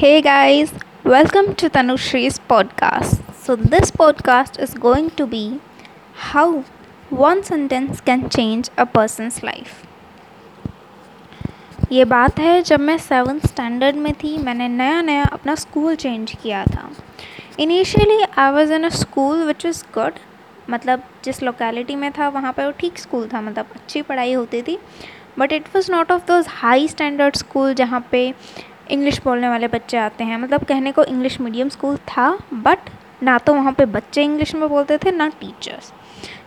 Hey guys, welcome to Tanushri's podcast. So, this podcast is going to be how one sentence can change a person's life. ये बात है जब मैं seventh standard में थी मैंने नया नया अपना स्कूल चेंज किया था initially I was in a school which is good मतलब जिस लोकेलिटी में था वहाँ पर वो ठीक स्कूल था मतलब अच्छी पढ़ाई होती थी but it was not of those high standard school जहाँ पे इंग्लिश बोलने वाले बच्चे आते हैं। मतलब कहने को इंग्लिश मीडियम स्कूल था बट ना तो वहाँ पे बच्चे इंग्लिश में बोलते थे, ना teachers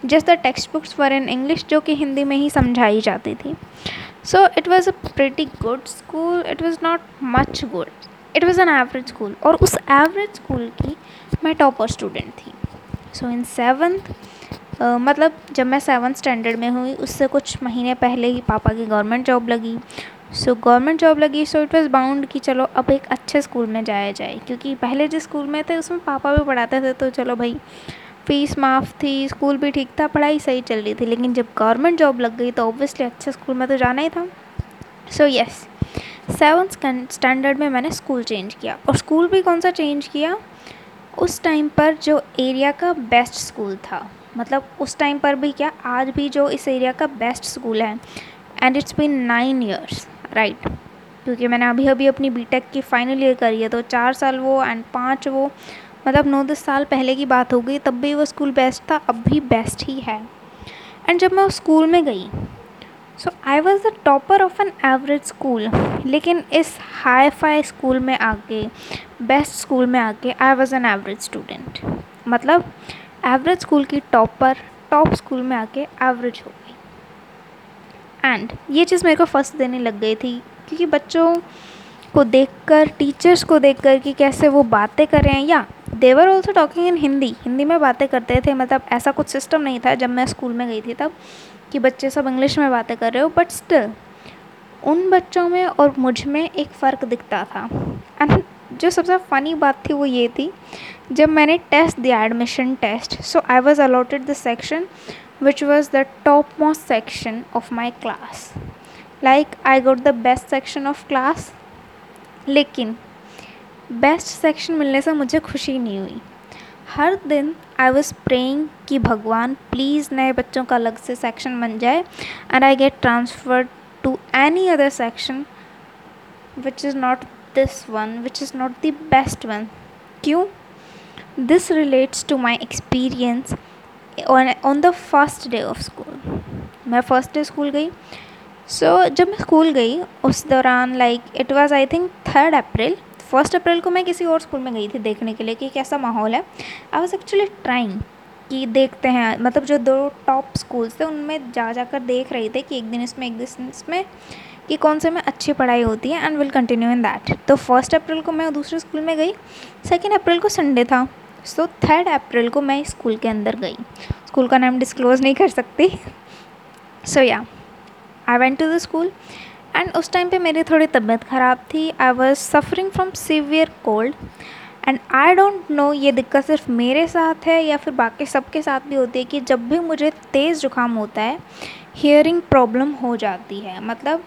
just the text books were in English जो कि हिंदी में ही समझाई जाती थी। So it was a pretty good school it was not much good it was an average school और उस एवरेज स्कूल की मैं टॉपर स्टूडेंट थी। सो इन सेवन्थ मतलब जब मैं सेवन स्टैंडर्ड में हुई, उससे कुछ महीने पहले ही पापा की गवर्नमेंट जॉब लगी। सो गवर्नमेंट जॉब लगी सो इट वॉज़ बाउंड कि चलो अब एक अच्छे स्कूल में जाया जाए। क्योंकि पहले जिस स्कूल में थे, उसमें पापा भी पढ़ाते थे तो चलो भाई फ़ीस माफ़ थी स्कूल भी ठीक था, पढ़ाई सही चल रही थी। लेकिन जब गवर्नमेंट जॉब लग गई तो ऑब्वियसली अच्छे स्कूल में तो जाना ही था। सो यस सेवन स्टैंडर्ड में मैंने स्कूल चेंज किया। और स्कूल भी कौन सा चेंज किया? उस टाइम पर जो एरिया का बेस्ट स्कूल था। मतलब उस टाइम पर भी क्या, आज भी जो इस एरिया का बेस्ट स्कूल है and it's been nine years right क्योंकि मैंने अभी अभी अपनी बीटेक की फाइनल ईयर करी है तो चार साल वो एंड पाँच वो मतलब नौ दस साल पहले की बात हो गई, तब भी वो स्कूल बेस्ट था, अब भी बेस्ट ही है। एंड जब मैं उस स्कूल में गई so I was the topper of an average school लेकिन इस हाई फाई स्कूल में आके बेस्ट स्कूल में आके I was an average student मतलब एवरेज स्कूल की टॉपर टॉप स्कूल में आके एवरेज हो गई। एंड ये चीज़ मेरे को फ़र्स्ट देने लग गई थी, क्योंकि बच्चों को देखकर टीचर्स को देखकर कि कैसे वो बातें कर रहे हैं, या they were also talking in Hindi Hindi में बातें करते थे मतलब ऐसा कुछ सिस्टम नहीं था जब मैं स्कूल में गई थी तब, कि बच्चे सब इंग्लिश में बातें कर रहे हो बट स्टिल उन बच्चों में और मुझमें एक फ़र्क दिखता था। एंड जो सबसे फ़नी बात थी वो ये थी जब मैंने टेस्ट दिया admission test so I was allotted the section which was the top most section of my class like I got the best section of class लेकिन बेस्ट सेक्शन मिलने से मुझे खुशी नहीं हुई। हर दिन आई वॉज़ प्रेइंग कि भगवान प्लीज़ नए बच्चों का अलग से सेक्शन बन जाए and I get transferred to any other section which is not this one which is not the best one क्यों? This relates to my experience on the first day of school मैं first day school गई। So so, जब मैं school गई उस दौरान like it was I think third April first April को मैं किसी और स्कूल में गई थी देखने के लिए कि कैसा माहौल है। आई वॉज़ एक्चुअली ट्राइंग कि देखते हैं मतलब जो दो टॉप स्कूल्स थे उनमें जा जाकर देख रहे थे कि एक दिन इसमें एक दिन इसमें कि कौन से में अच्छी पढ़ाई होती है and will continue in that तो फ़र्स्ट अप्रैल को मैं दूसरे स्कूल में गई। सेकेंड अप्रैल को संडे था। सो थर्ड अप्रैल को मैं स्कूल के अंदर गई। स्कूल का नाम डिस्क्लोज़ नहीं कर सकती। So yeah I went to the school and उस टाइम पे मेरी थोड़ी तबीयत ख़राब थी। I was suffering from severe cold and I don't know ये दिक्कत सिर्फ़ मेरे साथ है या फिर बाकी सबके साथ भी होती है कि जब भी मुझे तेज़ जुकाम होता है हियरिंग प्रॉब्लम हो जाती है। मतलब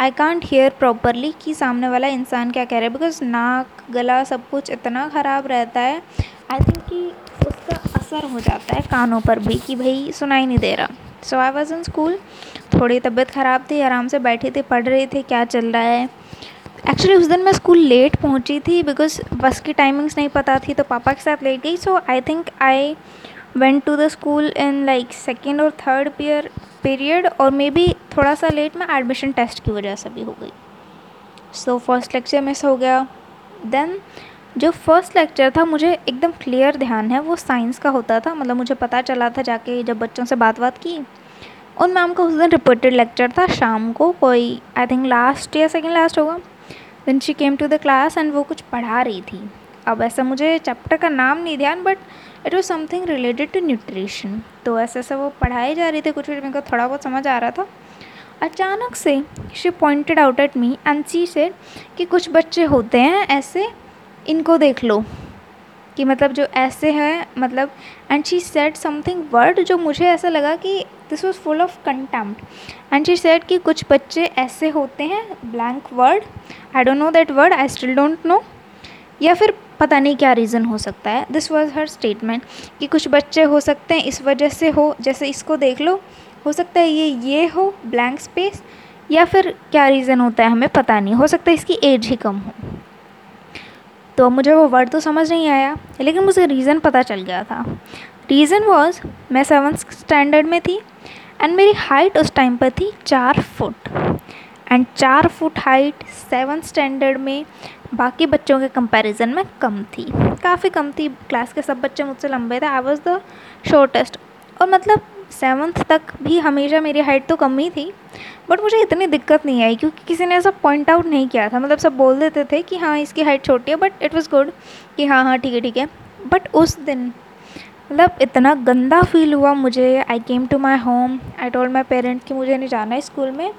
आई कॉन्ट हेयर प्रॉपरली कि सामने वाला इंसान क्या कह रहा है? बिकॉज़ नाक, गला सब कुछ इतना ख़राब रहता है आई थिंक कि उसका असर हो जाता है कानों पर भी कि भाई सुनाई नहीं दे रहा। सो आई वॉज़ इन स्कूल थोड़ी तबीयत ख़राब थी, आराम से बैठी थी, पढ़ रहे थे, क्या चल रहा है। एक्चुअली उस दिन मैं स्कूल लेट पहुँची थी बिकॉज़ बस की टाइमिंग्स नहीं पता थी तो पापा के साथ लेट गई। So I think I went to the school in like second और थर्ड पीयर पीरियड और मे बी थोड़ा सा लेट मैं एडमिशन टेस्ट की वजह से भी हो गई। सो फ़र्स्ट लेक्चर मिस हो गया। देन जो फ़र्स्ट लेक्चर था, मुझे एकदम क्लियर ध्यान है, वो साइंस का होता था। मतलब मुझे पता चला था जाके जब बच्चों से बात बात की। उन मैम का उस दिन रिपोर्टेड लेक्चर था शाम को, कोई आई थिंक लास्ट या सेकेंड लास्ट होगा। Then she came to the class and वो कुछ पढ़ा रही थी। अब ऐसा मुझे चैप्टर का नाम नहीं ध्यान but it was something related to nutrition तो ऐसे ऐसे वो पढ़ाई जा रही थी, कुछ मेरे को थोड़ा बहुत समझ आ रहा था। अचानक से she pointed out at me and she said कि कुछ बच्चे होते हैं ऐसे इनको देख लो। कि मतलब जो ऐसे हैं मतलब and she said something word जो मुझे ऐसा लगा कि this was full of contempt and she said कि कुछ बच्चे ऐसे होते हैं blank word I don't know that word I still don't know या फिर पता नहीं क्या रीज़न हो सकता है। दिस वॉज़ हर स्टेटमेंट कि कुछ बच्चे हो सकते हैं इस वजह से हो, जैसे इसको देख लो। हो सकता है ये ये हो ब्लैंक स्पेस या फिर क्या रीज़न होता है हमें पता नहीं। हो सकता है इसकी एज ही कम हो। तो मुझे वो वर्ड तो समझ नहीं आया, लेकिन मुझे रीज़न पता चल गया था। रीज़न वॉज़ मैं सेवन्थ स्टैंडर्ड में थी एंड मेरी हाइट उस टाइम पर थी चार फुट एंड चार फुट हाइट सेवन्थ स्टैंडर्ड में बाकी बच्चों के कंपैरिजन में कम थी। काफ़ी कम थी क्लास के सब बच्चे मुझसे लंबे थे। आई वॉज़ द शॉर्टेस्ट और मतलब सेवन्थ तक भी हमेशा मेरी हाइट तो कम ही थी बट मुझे इतनी दिक्कत नहीं आई क्योंकि किसी ने ऐसा पॉइंट आउट नहीं किया था। मतलब सब बोल देते थे कि हाँ इसकी हाइट छोटी है बट इट वॉज़ गुड कि हाँ हाँ ठीक है ठीक है। बट उस दिन मतलब इतना गंदा फील हुआ मुझे। I came to my home I told my parents कि मुझे नहीं जाना है स्कूल में।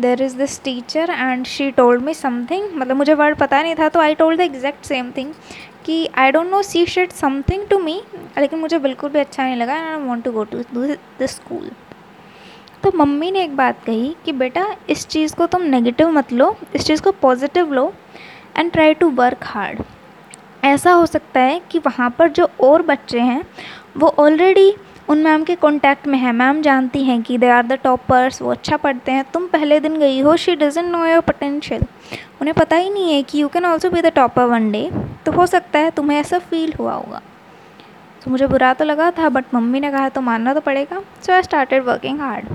There is this teacher and she told me something मतलब मुझे वर्ड पता नहीं था तो I told the exact same thing कि I don't know she said something to me लेकिन मुझे बिल्कुल भी अच्छा नहीं लगा and I want to go to the school तो मम्मी ने एक बात कही कि बेटा, इस चीज़ को तुम नेगेटिव मत लो, इस चीज़ को positive low and try to work hard ऐसा हो सकता है कि वहाँ पर जो और बच्चे हैं, वो ऑलरेडी उन मैम के कॉन्टैक्ट में है। मैम जानती हैं कि दे आर द टॉपर्स वो अच्छा पढ़ते हैं। तुम पहले दिन गई हो she doesn't know your potential उन्हें पता ही नहीं है कि you can also be the topper one day तो हो सकता है तुम्हें ऐसा फील हुआ होगा। तो मुझे बुरा तो लगा था बट मम्मी ने कहा तो मानना तो पड़ेगा। So I started working hard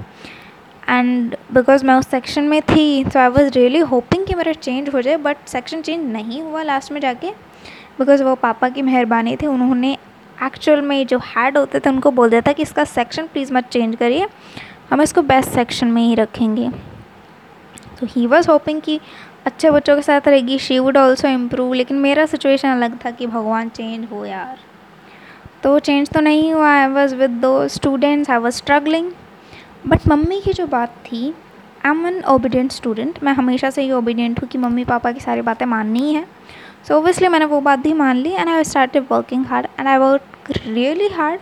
and because मैं उस सेक्शन में थी तो आई वॉज़ रियली होपिंग कि मेरा चेंज हो जाए बट सेक्शन चेंज नहीं हुआ लास्ट में जाके। बिकॉज़ वो पापा की मेहरबानी थी, उन्होंने एक्चुअल में जो हेड होते थे, उनको बोल था कि इसका सेक्शन प्लीज़ मत चेंज करिए। हम इसको बेस्ट सेक्शन में ही रखेंगे। तो ही वॉज़ होपिंग कि अच्छे बच्चों के साथ रहेगी। शी वुड ऑल्सो इम्प्रूव लेकिन मेरा सिचुएशन अलग था कि भगवान चेंज हो यार। तो चेंज तो नहीं हुआ। I was with two students I was struggling but mummy की जो बात थी I am an obedient student मैं हमेशा से ही ओबीडियंट हूँ कि मम्मी पापा की सारी बातें माननी है। सो ओबियसली मैंने वो बात भी मान ली and I started working hard and I work really hard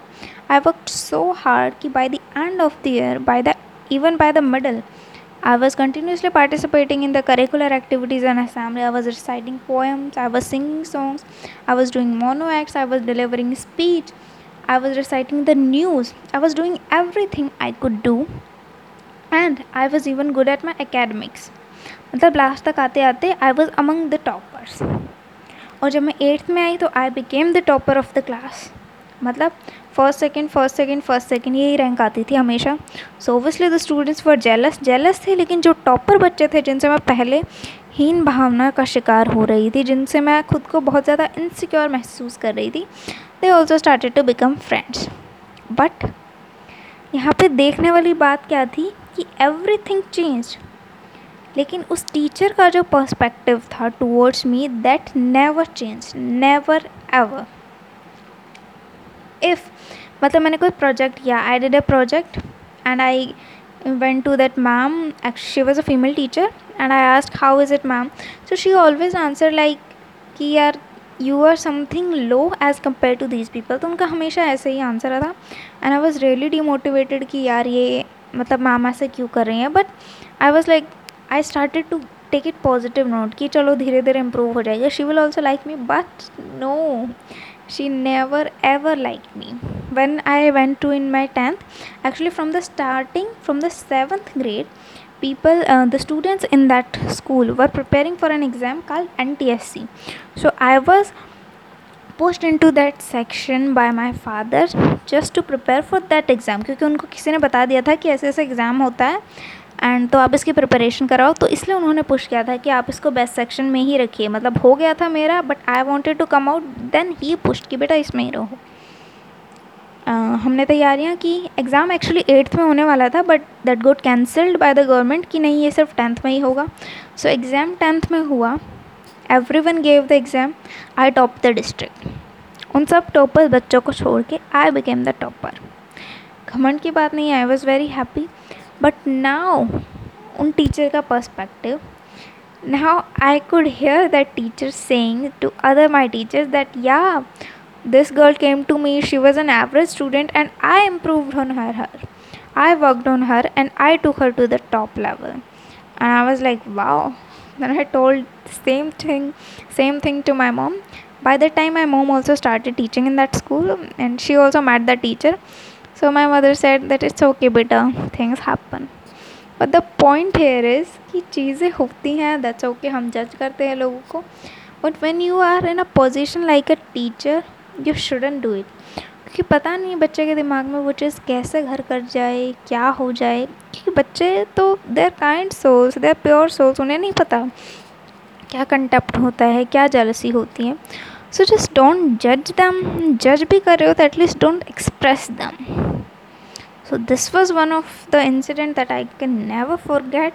I work so hard कि by the end of the year by the even by the middle I was continuously participating in the curricular activities and assembly. I was reciting poems, I was singing songs, I was doing mono acts, I was delivering speech, I was reciting the news, I was doing everything I could do, and I was even good at my academics. मतलब last तक आते आते I was among the toppers और जब मैं eighth में आई तो I became the topper of the class मतलब first second first second first second यही रैंक आती थी हमेशा. So obviously the students were jealous jealous थे लेकिन जो टॉपर बच्चे थे, जिनसे मैं पहले हीन भावना का शिकार हो रही थी, जिनसे मैं खुद को बहुत ज़्यादा इनसिक्योर महसूस कर रही थी they also started to become friends but यहाँ पे देखने वाली बात क्या थी कि एवरी थिंग चेंज लेकिन उस टीचर का जो पर्सपेक्टिव था towards me that never change never ever if मतलब मैंने कोई प्रोजेक्ट किया I did a project and I went to that ma'am she was a female teacher and i asked, how is it, ma'am? So she always answered like, कि यार you are something low as compare to these people तो उनका हमेशा ऐसे ही answer था and I was really demotivated कि यार ये मतलब मैम ऐसे क्यों कर रही हैं? But I was like I started to take it positive note कि चलो धीरे धीरे इम्प्रूव हो जाएगा। She will also like me but no she never ever like me when I went to in my tenth actually from the starting from the seventh grade people the students in that school were preparing for an exam call N T S C so I was post in to that section by my father just to prepare for that exam क्योंकि उनको किसी ने बता दिया था कि ऐसे ऐसे एग्ज़ाम होता है। एंड तो आप इसकी प्रिपरेशन कराओ। तो इसलिए उन्होंने पुश किया था कि आप इसको बेस्ट सेक्शन में ही रखिए। मतलब हो गया था मेरा but I wanted to come out then he push कि बेटा इसमें ही रहो। uh, हमने तैयारियाँ की। एग्ज़ाम एक्चुअली एट्थ में होने वाला था but that got cancelled by the government कि नहीं ये सिर्फ़ टेंथ में ही होगा। सो एग्ज़ाम टेंथ में हुआ। Every one gave the exam I top the district उन सब टॉपर बच्चों को छोड़ के आई बिकेम द टॉपर घमंड की बात नहीं I was very happy but now on teacher ka perspective now i could hear that teacher saying to other my teachers that yeah this girl came to me she was an average student and i improved on her, her. I worked on her and i took her to the top level. And i was like wow. Then i told same thing same thing to my mom. By the time my mom also started teaching in that school and she also met the teacher so, my mother said that it's okay beta things happen. But the point here is कि चीज़ें होती हैं that's okay हम जज करते हैं लोगों को. But when you are in a position like a teacher you shouldn't do it क्योंकि पता नहीं बच्चे के दिमाग में वो चीज़ कैसे घर कर जाए, क्या हो जाए. क्योंकि बच्चे तो they're kind souls they're pure souls उन्हें नहीं पता क्या कंटेप्ट होता है, क्या जेलसी होती है. सो जस्ट डोंट जज दैम जज भी कर रहे हो तो at least don't express them so this was one of the incident that I can never for gate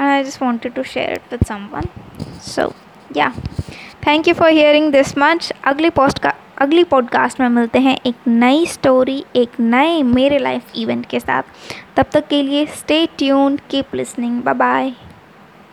and I just wanted to share it with someone सो या thank you for hearing this much अगली post का, अगली podcast में मिलते हैं एक नई story एक नए मेरे लाइफ इवेंट के साथ. तब तक के लिए stay tune keep listening bye bye